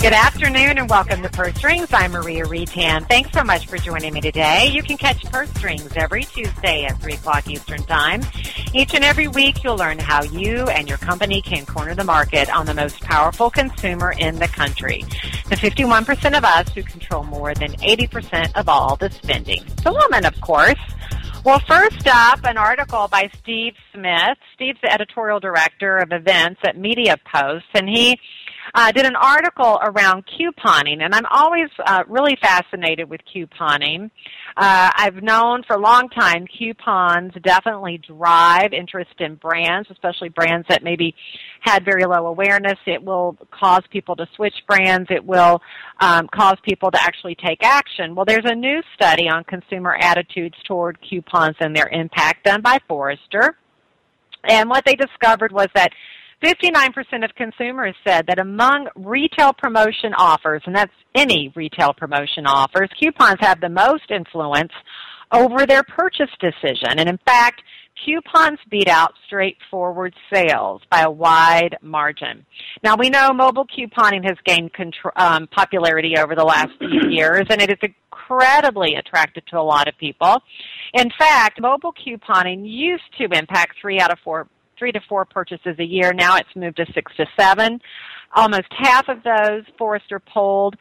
Good afternoon and welcome to Purse Strings. I'm Maria Retan. Thanks so much for joining me today. You can catch Purse Strings every Tuesday at 3 o'clock Eastern Time. Each and every week you'll learn how you and your company can corner the market on the most powerful consumer in the country. The 51% of us who control more than 80% of all the spending. The woman, of course. Well, first up, an article by Steve Smith. Steve's the editorial director of events at Media Post, and he uh, did an article around couponing, and I'm always uh, really fascinated with couponing. Uh, I've known for a long time coupons definitely drive interest in brands, especially brands that maybe had very low awareness. It will cause people to switch brands. It will um, cause people to actually take action. Well, there's a new study on consumer attitudes toward coupons and their impact done by Forrester. And what they discovered was that 59% of consumers said that among retail promotion offers, and that's any retail promotion offers, coupons have the most influence over their purchase decision. And in fact, coupons beat out straightforward sales by a wide margin. Now we know mobile couponing has gained um, popularity over the last few years, and it is incredibly attractive to a lot of people. In fact, mobile couponing used to impact three out of four three to four purchases a year. Now it's moved to six to seven. Almost half of those Forrester polled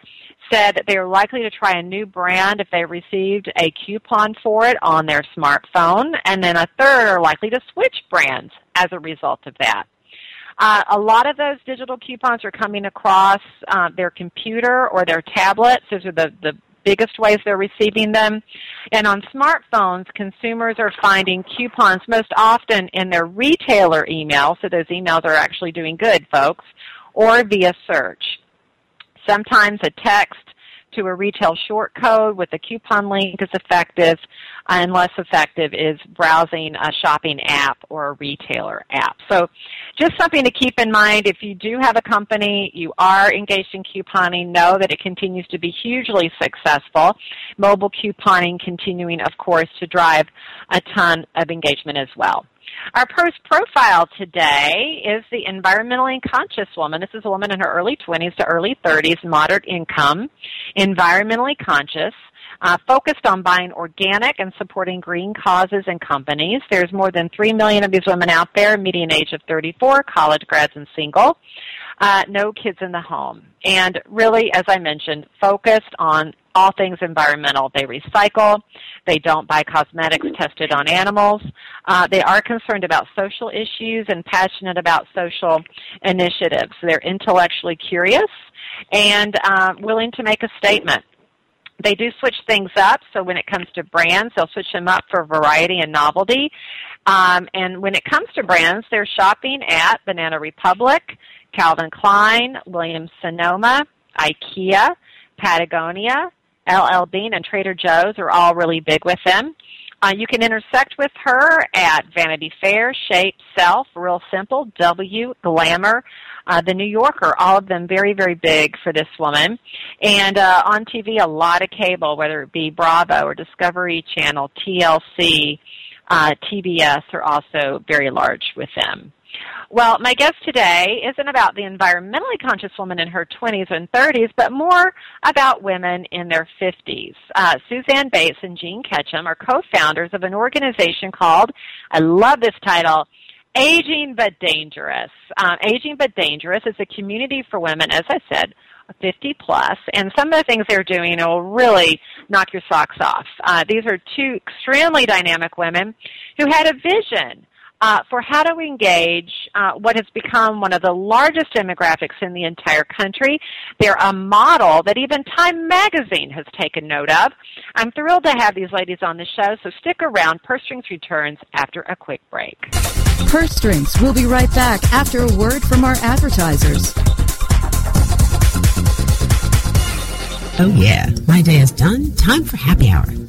said that they are likely to try a new brand if they received a coupon for it on their smartphone, and then a third are likely to switch brands as a result of that. Uh, a lot of those digital coupons are coming across uh, their computer or their tablets. Those are the, the biggest ways they're receiving them. And on smartphones, consumers are finding coupons most often in their retailer email, so those emails are actually doing good, folks, or via search. Sometimes a text to a retail short code with a coupon link is effective, uh, and less effective is browsing a shopping app or a retailer app. So just something to keep in mind if you do have a company, you are engaged in couponing, know that it continues to be hugely successful. Mobile couponing continuing, of course, to drive a ton of engagement as well. Our first profile today is the environmentally conscious woman. This is a woman in her early 20s to early 30s, moderate income, environmentally conscious. Uh, focused on buying organic and supporting green causes and companies. There's more than 3 million of these women out there, median age of 34, college grads and single. Uh, no kids in the home. And really, as I mentioned, focused on all things environmental. They recycle. They don't buy cosmetics tested on animals. Uh, they are concerned about social issues and passionate about social initiatives. They're intellectually curious and uh, willing to make a statement. They do switch things up, so when it comes to brands, they'll switch them up for variety and novelty. Um, and when it comes to brands, they're shopping at Banana Republic, Calvin Klein, Williams Sonoma, IKEA, Patagonia, LL Bean and Trader Joe's are all really big with them. Uh, you can intersect with her at Vanity Fair, Shape, Self, Real Simple, W, Glamour, uh, The New Yorker, all of them very, very big for this woman. And uh, on TV, a lot of cable, whether it be Bravo or Discovery Channel, TLC, uh, TBS are also very large with them. Well, my guest today isn't about the environmentally conscious woman in her 20s and 30s, but more about women in their 50s. Uh, Suzanne Bates and Jean Ketchum are co-founders of an organization called, I love this title, Aging But Dangerous. Um, Aging But Dangerous is a community for women, as I said, 50 plus, and some of the things they're doing will really knock your socks off. Uh, these are two extremely dynamic women who had a vision uh, for how to engage uh, what has become one of the largest demographics in the entire country. They're a model that even Time Magazine has taken note of. I'm thrilled to have these ladies on the show, so stick around. Purse Strings returns after a quick break. Purse Strings will be right back after a word from our advertisers. Oh, yeah. My day is done. Time for happy hour.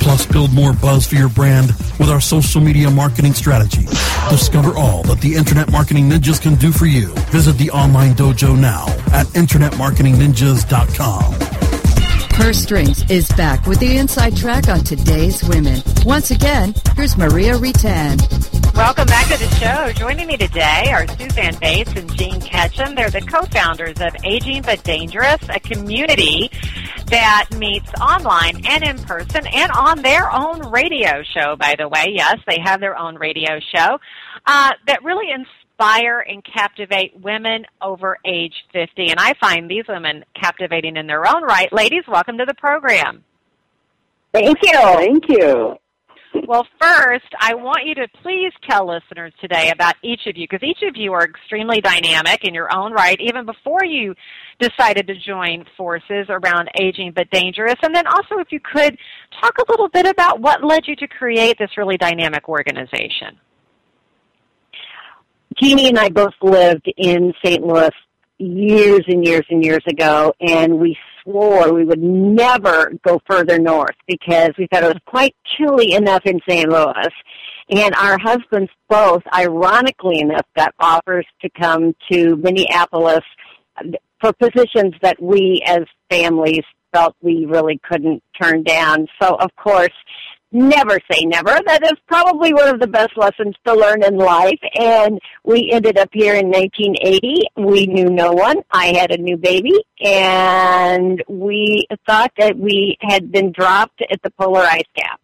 Plus, build more buzz for your brand with our social media marketing strategy. Discover all that the Internet Marketing Ninjas can do for you. Visit the online dojo now at InternetMarketingNinjas.com. Purse Strings is back with the inside track on today's women. Once again, here's Maria Retan. Welcome back to the show. Joining me today are Suzanne Bates and Jean Ketchum. They're the co-founders of Aging But Dangerous, a community that meets online and in person and on their own radio show, by the way. Yes, they have their own radio show uh, that really inspire and captivate women over age 50. And I find these women captivating in their own right. Ladies, welcome to the program. Thank you. Thank you. Well, first, I want you to please tell listeners today about each of you, because each of you are extremely dynamic in your own right, even before you decided to join forces around aging but dangerous. And then also, if you could, talk a little bit about what led you to create this really dynamic organization. Jeannie and I both lived in St. Louis years and years and years ago, and we swore we would never go further north because we thought it was quite chilly enough in St. Louis. And our husbands both, ironically enough, got offers to come to Minneapolis for positions that we as families felt we really couldn't turn down. So, of course, never say never. That is probably one of the best lessons to learn in life. And we ended up here in 1980. We knew no one. I had a new baby, and we thought that we had been dropped at the polar ice cap.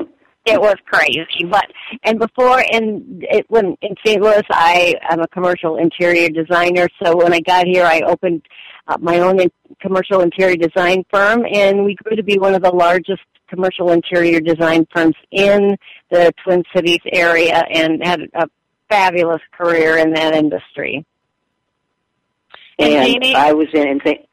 it was crazy. But and before in it, when in St. Louis, I am a commercial interior designer. So when I got here, I opened my own in- commercial interior design firm, and we grew to be one of the largest commercial interior design firms in the Twin Cities area, and had a fabulous career in that industry. And And I was in, in St.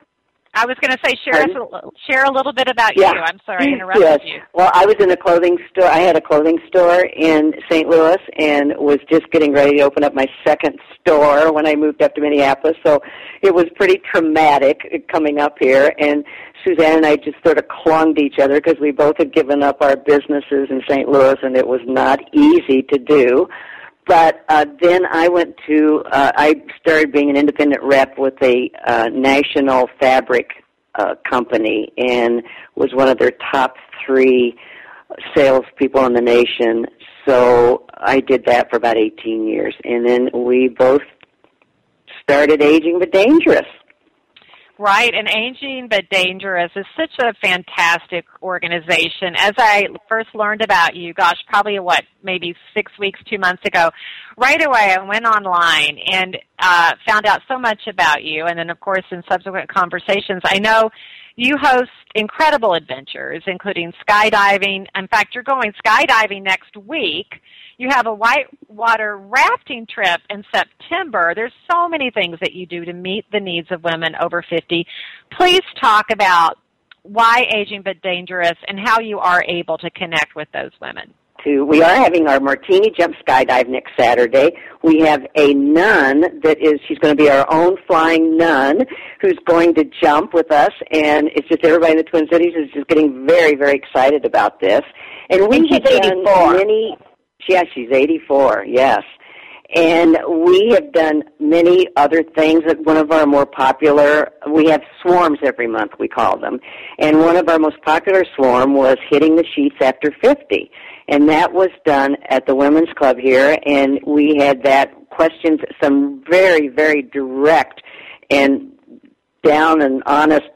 I was going to say, share us a, share a little bit about Yeah. you. I'm sorry I interrupted yes. you. Well, I was in a clothing store. I had a clothing store in St. Louis and was just getting ready to open up my second store when I moved up to Minneapolis. So it was pretty traumatic coming up here. And Suzanne and I just sort of clung to each other because we both had given up our businesses in St. Louis and it was not easy to do. But uh, then I went to, uh, I started being an independent rep with a uh, national fabric uh, company and was one of their top three salespeople in the nation. So I did that for about 18 years. And then we both started Aging But Dangerous. Right, and Aging But Dangerous is such a fantastic organization. As I first learned about you, gosh, probably what, maybe six weeks, two months ago, right away I went online and uh, found out so much about you. And then, of course, in subsequent conversations, I know you host incredible adventures, including skydiving. In fact, you're going skydiving next week. You have a whitewater rafting trip in September. There's so many things that you do to meet the needs of women over 50. Please talk about why Aging But Dangerous and how you are able to connect with those women. To, we are having our Martini Jump Skydive next Saturday. We have a nun that is, she's going to be our own flying nun who's going to jump with us and it's just everybody in the Twin Cities is just getting very, very excited about this. And we And she's have done 84. many, yeah, she's 84, yes. And we have done many other things. That one of our more popular, we have swarms every month, we call them. And one of our most popular swarm was hitting the sheets after 50. And that was done at the Women's Club here, and we had that questions, some very, very direct and down and honest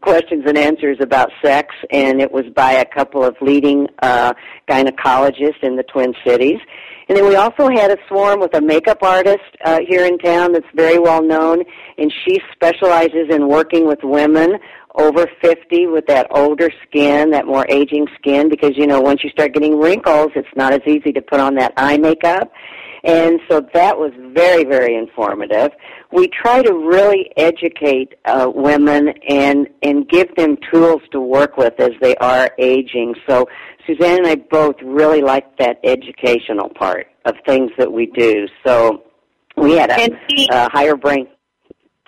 questions and answers about sex, and it was by a couple of leading uh, gynecologists in the Twin Cities. And then we also had a swarm with a makeup artist uh, here in town that's very well known, and she specializes in working with women over 50 with that older skin, that more aging skin, because, you know, once you start getting wrinkles, it's not as easy to put on that eye makeup. And so that was very, very informative. We try to really educate uh, women and and give them tools to work with as they are aging. So Suzanne and I both really like that educational part of things that we do. So we had a, a higher brain.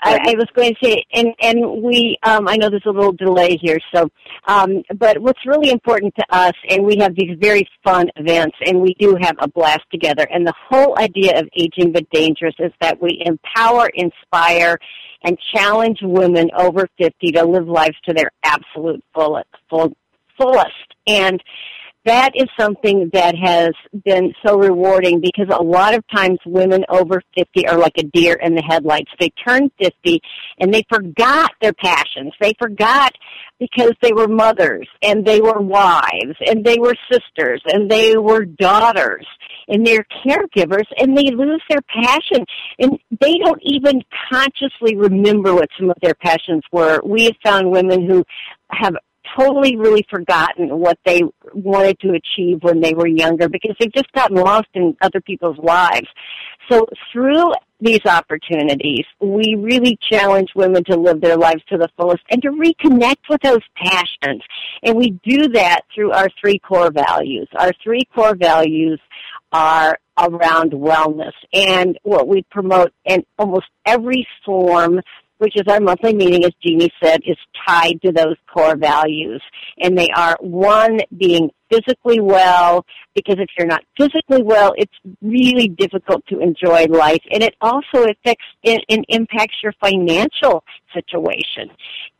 I, I was going to say, and and we, um, I know there's a little delay here, so, um, but what's really important to us, and we have these very fun events, and we do have a blast together. And the whole idea of aging but dangerous is that we empower, inspire, and challenge women over 50 to live lives to their absolute fullest, full, fullest. And that is something that has been so rewarding because a lot of times women over 50 are like a deer in the headlights. They turn 50 and they forgot their passions. They forgot because they were mothers and they were wives and they were sisters and they were daughters and they're caregivers and they lose their passion and they don't even consciously remember what some of their passions were. We have found women who have totally really forgotten what they wanted to achieve when they were younger because they've just gotten lost in other people's lives. So through these opportunities, we really challenge women to live their lives to the fullest and to reconnect with those passions. And we do that through our three core values. Our three core values are around wellness and what we promote in almost every form which is our monthly meeting, as Jeannie said, is tied to those core values. And they are one, being physically well, because if you're not physically well, it's really difficult to enjoy life. And it also affects and impacts your financial situation.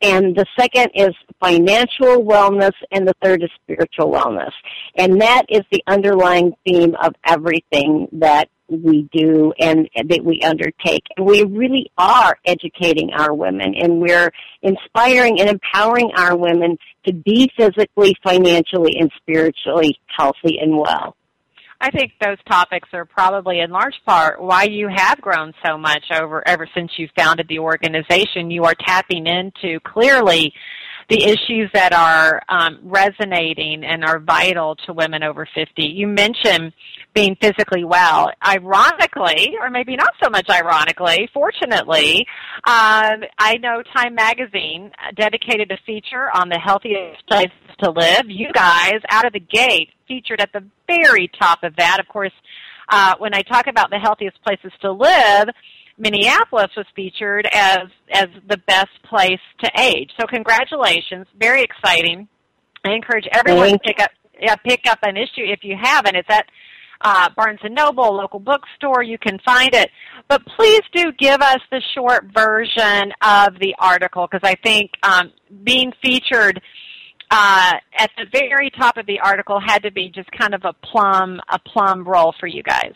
And the second is financial wellness, and the third is spiritual wellness. And that is the underlying theme of everything that we do and that we undertake. And we really are educating our women and we're inspiring and empowering our women to be physically, financially, and spiritually healthy and well. I think those topics are probably in large part why you have grown so much over ever since you founded the organization. You are tapping into clearly the issues that are um, resonating and are vital to women over 50. You mentioned being physically well. Ironically, or maybe not so much ironically, fortunately, um, I know Time Magazine dedicated a feature on the healthiest places to live. You guys, out of the gate, featured at the very top of that. Of course, uh, when I talk about the healthiest places to live, Minneapolis was featured as as the best place to age. So congratulations, very exciting. I encourage everyone to pick up yeah, pick up an issue if you haven't. It's at uh, Barnes and Noble, local bookstore. You can find it. But please do give us the short version of the article because I think um, being featured uh, at the very top of the article had to be just kind of a plum a plum roll for you guys.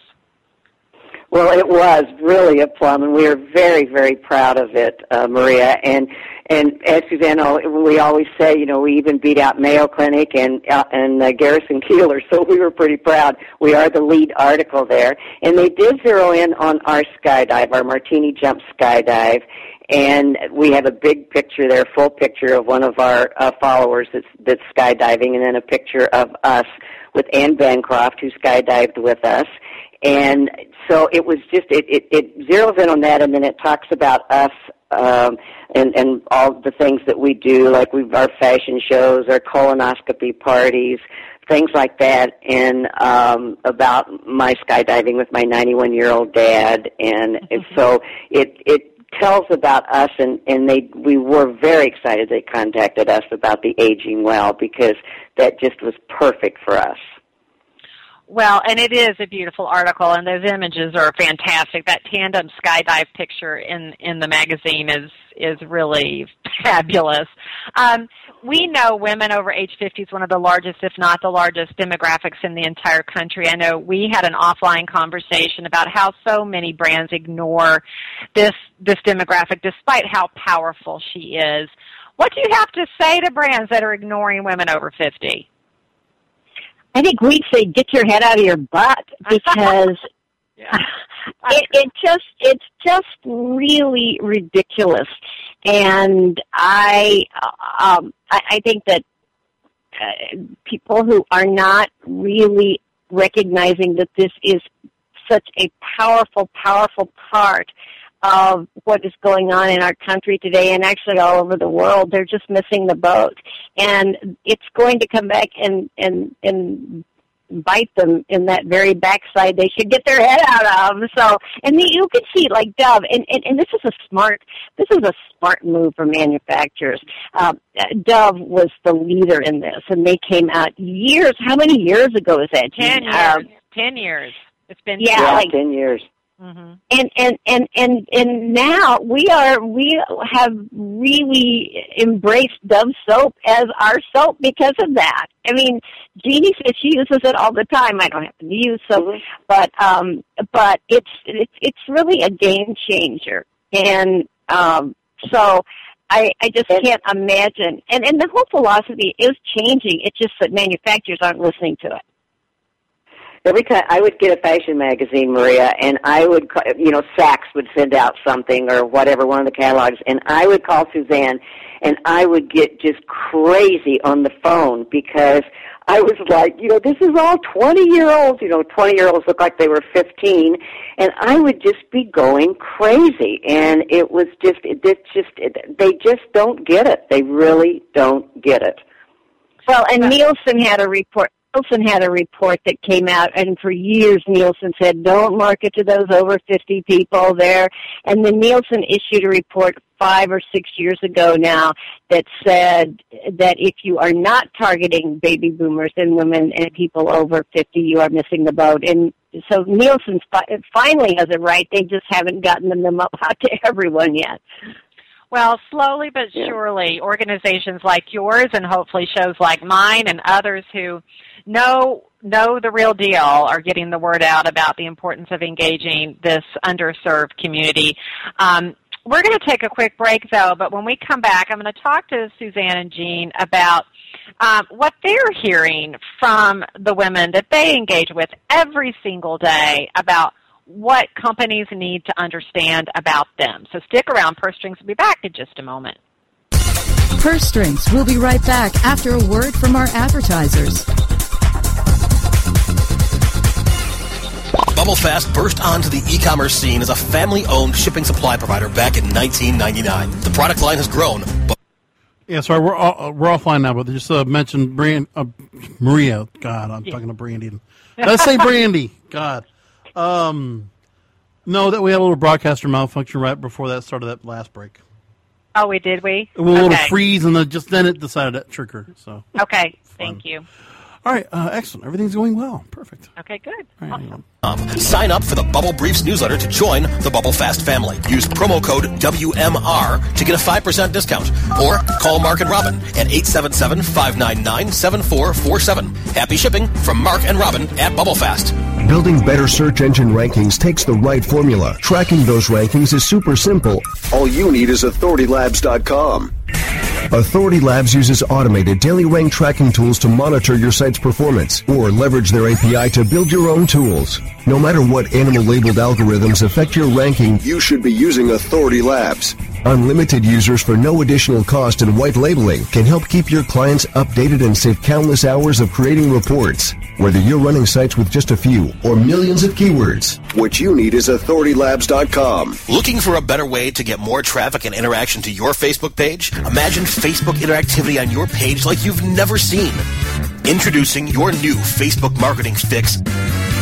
Well, it was really a plum, and we are very, very proud of it, uh, Maria. And and as Suzanne, we always say, you know, we even beat out Mayo Clinic and uh, and uh, Garrison Keillor, so we were pretty proud. We are the lead article there, and they did zero in on our skydive, our Martini Jump skydive, and we have a big picture there, full picture of one of our uh, followers that's, that's skydiving, and then a picture of us with Ann Bancroft, who skydived with us. And so it was just it, it, it zeroes in on that, and then it talks about us um, and and all the things that we do, like we our fashion shows, our colonoscopy parties, things like that, and um, about my skydiving with my 91 year old dad, and mm-hmm. so it it tells about us and and they we were very excited they contacted us about the aging well because that just was perfect for us Well, and it is a beautiful article, and those images are fantastic. That tandem skydive picture in in the magazine is is really fabulous. Um, we know women over age 50 is one of the largest, if not the largest, demographics in the entire country. I know we had an offline conversation about how so many brands ignore this this demographic, despite how powerful she is. What do you have to say to brands that are ignoring women over 50? I think we'd say get your head out of your butt because yeah. it, it just it's just really ridiculous, and I um, I, I think that uh, people who are not really recognizing that this is such a powerful, powerful part of what is going on in our country today and actually all over the world. They're just missing the boat. And it's going to come back and, and, and bite them in that very backside they should get their head out of. So, and the, you can see like Dove, and, and, and this is a smart, this is a smart move for manufacturers. Uh, Dove was the leader in this, and they came out years. How many years ago is that? Ten years. Uh, ten years. It's been yeah, like, ten years. Mm-hmm. And and and and and now we are we have really embraced Dove soap as our soap because of that. I mean, Jeannie says she uses it all the time. I don't happen to use soap, mm-hmm. but um, but it's it's it's really a game changer. And um, so I I just can't imagine. And and the whole philosophy is changing. It's just that manufacturers aren't listening to it every time I would get a fashion magazine, Maria, and I would, you know, Saks would send out something or whatever, one of the catalogs, and I would call Suzanne, and I would get just crazy on the phone because I was like, you know, this is all 20 year olds, you know, 20 year olds look like they were 15, and I would just be going crazy, and it was just, it, it just, it, they just don't get it. They really don't get it. Well, and Nielsen had a report Nielsen had a report that came out, and for years Nielsen said, don't market to those over 50 people there. And then Nielsen issued a report five or six years ago now that said that if you are not targeting baby boomers and women and people over 50, you are missing the boat. And so Nielsen finally has it right. They just haven't gotten the memo out to everyone yet. Well, slowly but surely, organizations like yours and hopefully shows like mine and others who know know the real deal are getting the word out about the importance of engaging this underserved community. Um, we're going to take a quick break though, but when we come back, I'm going to talk to Suzanne and Jean about um, what they're hearing from the women that they engage with every single day about what companies need to understand about them. So stick around. Purse Strings will be back in just a moment. Purse Strings will be right back after a word from our advertisers. BubbleFast burst onto the e-commerce scene as a family-owned shipping supply provider back in 1999. The product line has grown, but yeah, sorry, we're uh, we're offline now, but just uh, mentioned Brand, uh, Maria. God, I'm yeah. talking to Brandy. Let's say Brandy. God, um, no, that we had a little broadcaster malfunction right before that started that last break. Oh, we did we? A little okay. freeze, and then just then it decided to trigger. So okay, thank you. All right, uh, excellent. Everything's going well. Perfect. Okay, good. awesome. Um, sign up for the Bubble Briefs newsletter to join the Bubble Fast family. Use promo code WMR to get a 5% discount. Or call Mark and Robin at 877-599-7447. Happy shipping from Mark and Robin at Bubble Fast. Building better search engine rankings takes the right formula. Tracking those rankings is super simple. All you need is authoritylabs.com. Authority Labs uses automated daily rank tracking tools to monitor your site's performance or leverage their API to build your own tools. No matter what animal labeled algorithms affect your ranking, you should be using Authority Labs. Unlimited users for no additional cost and white labeling can help keep your clients updated and save countless hours of creating reports. Whether you're running sites with just a few or millions of keywords, what you need is authoritylabs.com. Looking for a better way to get more traffic and interaction to your Facebook page? Imagine Facebook interactivity on your page like you've never seen. Introducing your new Facebook marketing fix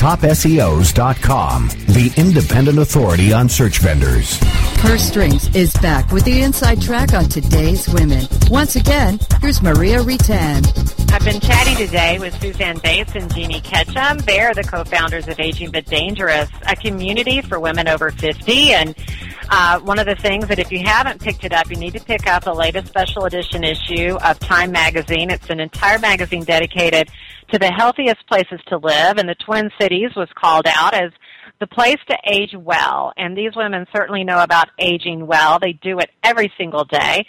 TopSEOs.com, the independent authority on search vendors. Purse Strings is back with the inside track on today's women. Once again, here's Maria Retan. I've been chatting today with Suzanne Bates and Jeannie Ketchum. They're the co-founders of Aging But Dangerous, a community for women over 50. And uh, one of the things that if you haven't picked it up, you need to pick up the latest special edition issue of Time Magazine. It's an entire magazine dedicated to the healthiest places to live, and the Twin Cities was called out as the place to age well. And these women certainly know about aging well. They do it every single day.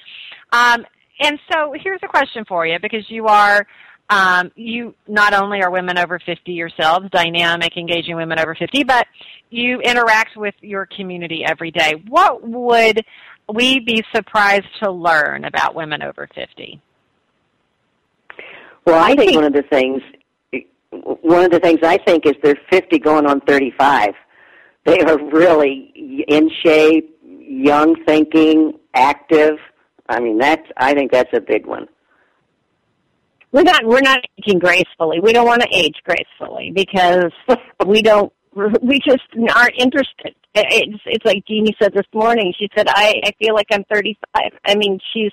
Um, and so here's a question for you because you are um, you not only are women over 50 yourselves, dynamic, engaging women over 50, but you interact with your community every day. What would we be surprised to learn about women over 50? Well, I think one of the things one of the things I think is they're 50 going on 35. They are really in shape, young thinking, active. I mean, that's I think that's a big one. We're not we're not aging gracefully. We don't want to age gracefully because we don't we just aren't interested. It's it's like Jeannie said this morning. She said I I feel like I'm 35. I mean, she's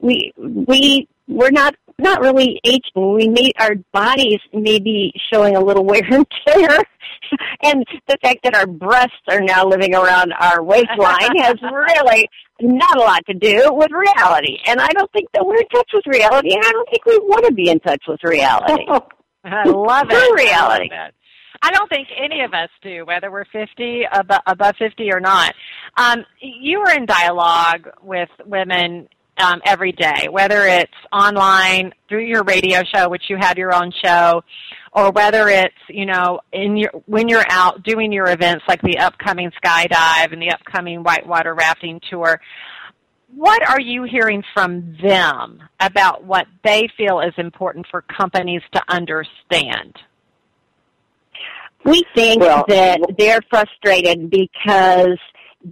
we we we're not not really aging. We may our bodies may be showing a little wear and tear, and the fact that our breasts are now living around our waistline has really not a lot to do with reality. And I don't think that we're in touch with reality, and I don't think we want to be in touch with reality. I love True it. reality. I love it. I don't think any of us do, whether we're 50, above, above 50 or not. Um, you are in dialogue with women um, every day, whether it's online through your radio show, which you have your own show, or whether it's you know in your when you're out doing your events like the upcoming skydive and the upcoming whitewater rafting tour. What are you hearing from them about what they feel is important for companies to understand? We think Well- that they're frustrated because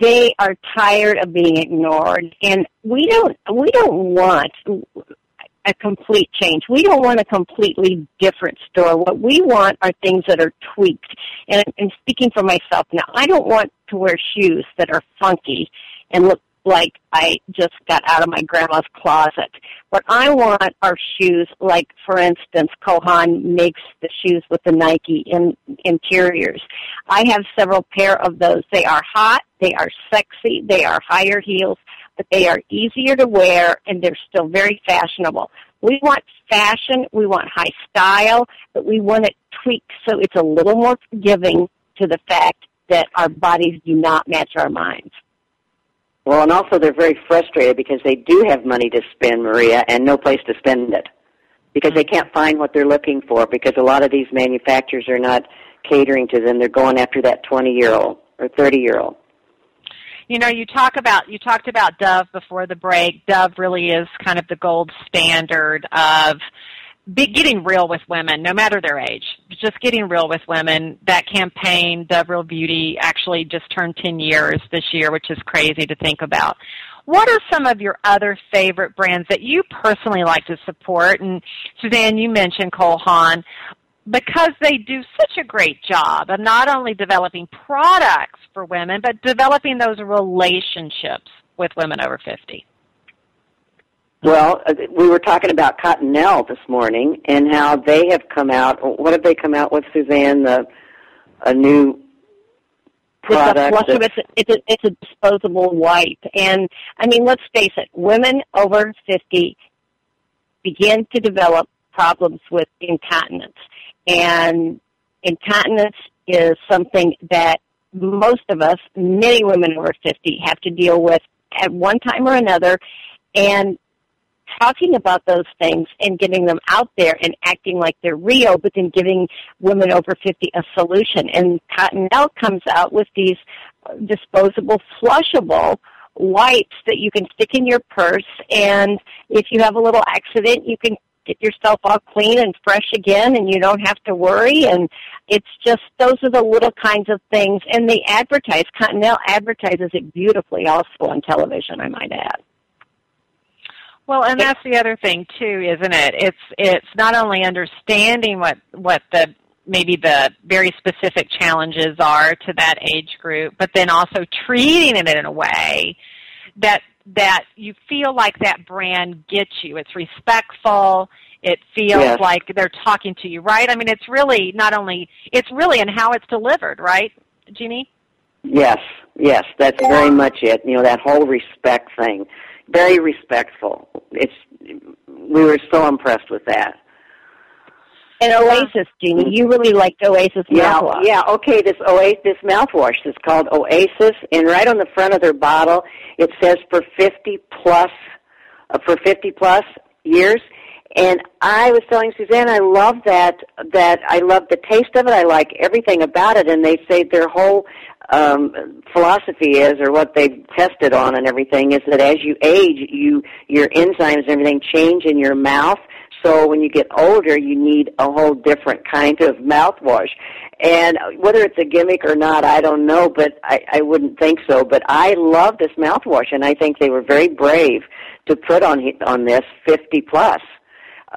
they are tired of being ignored and we don't we don't want a complete change. We don't want a completely different store. What we want are things that are tweaked. And I'm speaking for myself now. I don't want to wear shoes that are funky and look like I just got out of my grandma's closet. What I want are shoes like, for instance, Cole Haan makes the shoes with the Nike in, interiors. I have several pair of those. They are hot, they are sexy, they are higher heels, but they are easier to wear and they're still very fashionable. We want fashion, we want high style, but we want it tweaked so it's a little more forgiving to the fact that our bodies do not match our minds. Well, and also they're very frustrated because they do have money to spend, Maria, and no place to spend it because they can't find what they're looking for because a lot of these manufacturers are not catering to them. They're going after that 20 year old or 30 year old. You know, you talk about you talked about Dove before the break. Dove really is kind of the gold standard of be getting real with women, no matter their age. Just getting real with women. That campaign, The Real Beauty, actually just turned 10 years this year, which is crazy to think about. What are some of your other favorite brands that you personally like to support? And Suzanne, you mentioned Cole Haan because they do such a great job of not only developing products for women, but developing those relationships with women over 50. Well, uh, we were talking about Cottonelle this morning and how they have come out. What have they come out with, Suzanne? The a new product. It's a, it's, a, it's, a, it's a disposable wipe, and I mean, let's face it: women over fifty begin to develop problems with incontinence, and incontinence is something that most of us, many women over 50, have to deal with at one time or another. And talking about those things and getting them out there and acting like they're real, but then giving women over 50 a solution. And Cottonelle comes out with these disposable, flushable wipes that you can stick in your purse. And if you have a little accident, you can get yourself all clean and fresh again and you don't have to worry and it's just those are the little kinds of things and they advertise Cottonelle advertises it beautifully also on television I might add. Well, and that's the other thing too, isn't it? It's it's not only understanding what what the maybe the very specific challenges are to that age group, but then also treating it in a way that that you feel like that brand gets you. It's respectful. It feels yes. like they're talking to you, right? I mean, it's really not only it's really in how it's delivered, right, Jeannie? Yes, yes, that's very much it. You know, that whole respect thing, very respectful. It's we were so impressed with that. And Oasis, Jeannie, you really liked Oasis yeah, mouthwash. Yeah, okay, this Oasis this mouthwash is called Oasis, and right on the front of their bottle it says for 50 plus, uh, for 50 plus years. And I was telling Suzanne, I love that, that I love the taste of it, I like everything about it, and they say their whole um, philosophy is, or what they've tested on and everything, is that as you age, you your enzymes and everything change in your mouth, so when you get older, you need a whole different kind of mouthwash. And whether it's a gimmick or not, I don't know, but I, I wouldn't think so. But I love this mouthwash, and I think they were very brave to put on on this 50 plus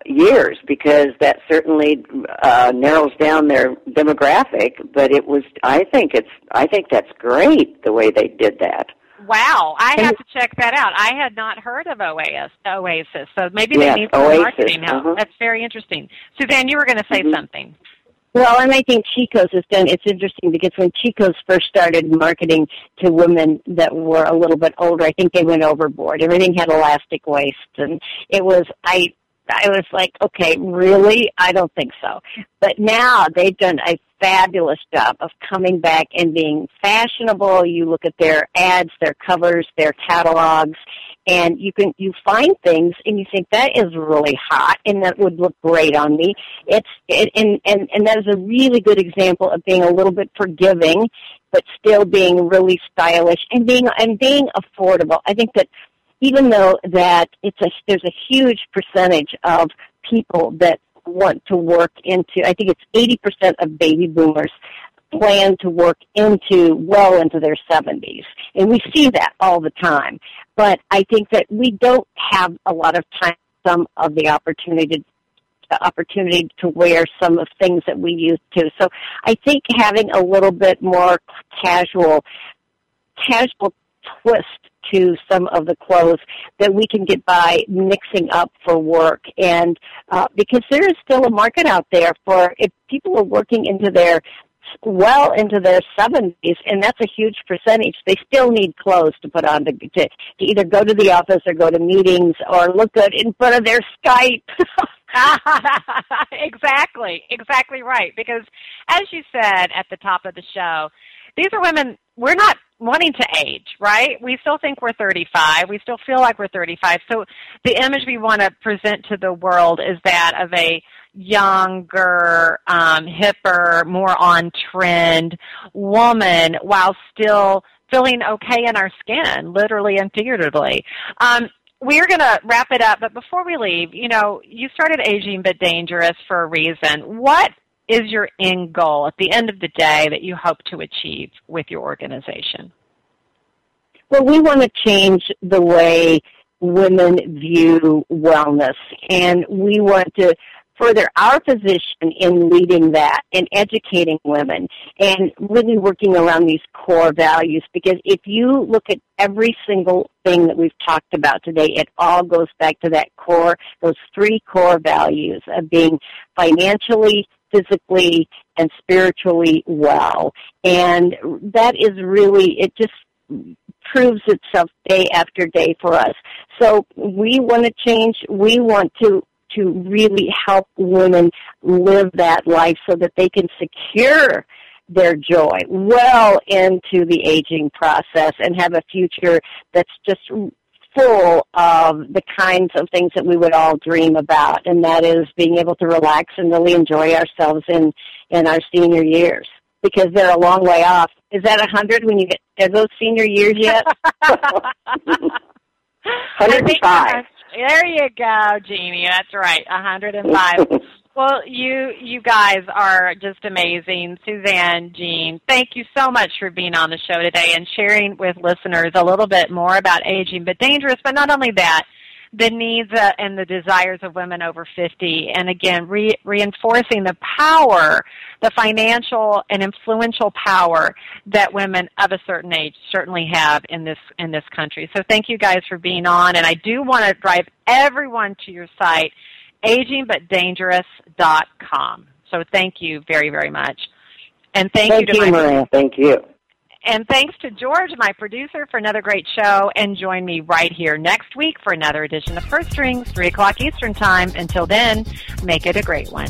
years because that certainly uh, narrows down their demographic. But it was, I think it's, I think that's great the way they did that. Wow, I have to check that out. I had not heard of Oasis, Oasis, so maybe yes, they need some Oasis. marketing help. Uh-huh. That's very interesting. Suzanne, you were going to say mm-hmm. something. Well, and I think Chico's has done. It's interesting because when Chico's first started marketing to women that were a little bit older, I think they went overboard. Everything had elastic waist, and it was I. I was like, okay, really? I don't think so. But now they've done a fabulous job of coming back and being fashionable. You look at their ads, their covers, their catalogs, and you can you find things and you think that is really hot and that would look great on me. It's it, and and and that is a really good example of being a little bit forgiving, but still being really stylish and being and being affordable. I think that even though that it's a there's a huge percentage of people that want to work into, I think it's 80% of baby boomers plan to work into well into their 70s. And we see that all the time. But I think that we don't have a lot of time, some of the opportunity the opportunity to wear some of things that we used to. So I think having a little bit more casual, casual twist to some of the clothes that we can get by mixing up for work and uh, because there is still a market out there for if people are working into their well into their 70s, and that's a huge percentage. They still need clothes to put on to, to, to either go to the office or go to meetings or look good in front of their Skype. exactly, exactly right. Because as you said at the top of the show, these are women, we're not wanting to age, right? We still think we're 35. We still feel like we're 35. So the image we want to present to the world is that of a younger, um, hipper, more on trend woman while still feeling okay in our skin, literally and figuratively. Um, we're going to wrap it up, but before we leave, you know, you started Aging But Dangerous for a reason. What is your end goal at the end of the day that you hope to achieve with your organization? Well, we want to change the way women view wellness, and we want to further our position in leading that and educating women and really working around these core values because if you look at every single thing that we've talked about today, it all goes back to that core, those three core values of being financially, physically, and spiritually well. And that is really, it just proves itself day after day for us. So we want to change, we want to to really help women live that life so that they can secure their joy well into the aging process and have a future that's just full of the kinds of things that we would all dream about and that is being able to relax and really enjoy ourselves in in our senior years because they're a long way off. Is that a hundred when you get are those senior years yet? Hundred and five. There you go, Jeannie. That's right, a hundred and five. well, you you guys are just amazing, Suzanne, Jean. Thank you so much for being on the show today and sharing with listeners a little bit more about aging, but dangerous. But not only that, the needs uh, and the desires of women over 50 and again re- reinforcing the power the financial and influential power that women of a certain age certainly have in this in this country so thank you guys for being on and i do want to drive everyone to your site agingbutdangerous.com so thank you very very much and thank, thank you to you, my Maria. thank you and thanks to George, my producer, for another great show. And join me right here next week for another edition of Purse Strings, 3 o'clock Eastern Time. Until then, make it a great one.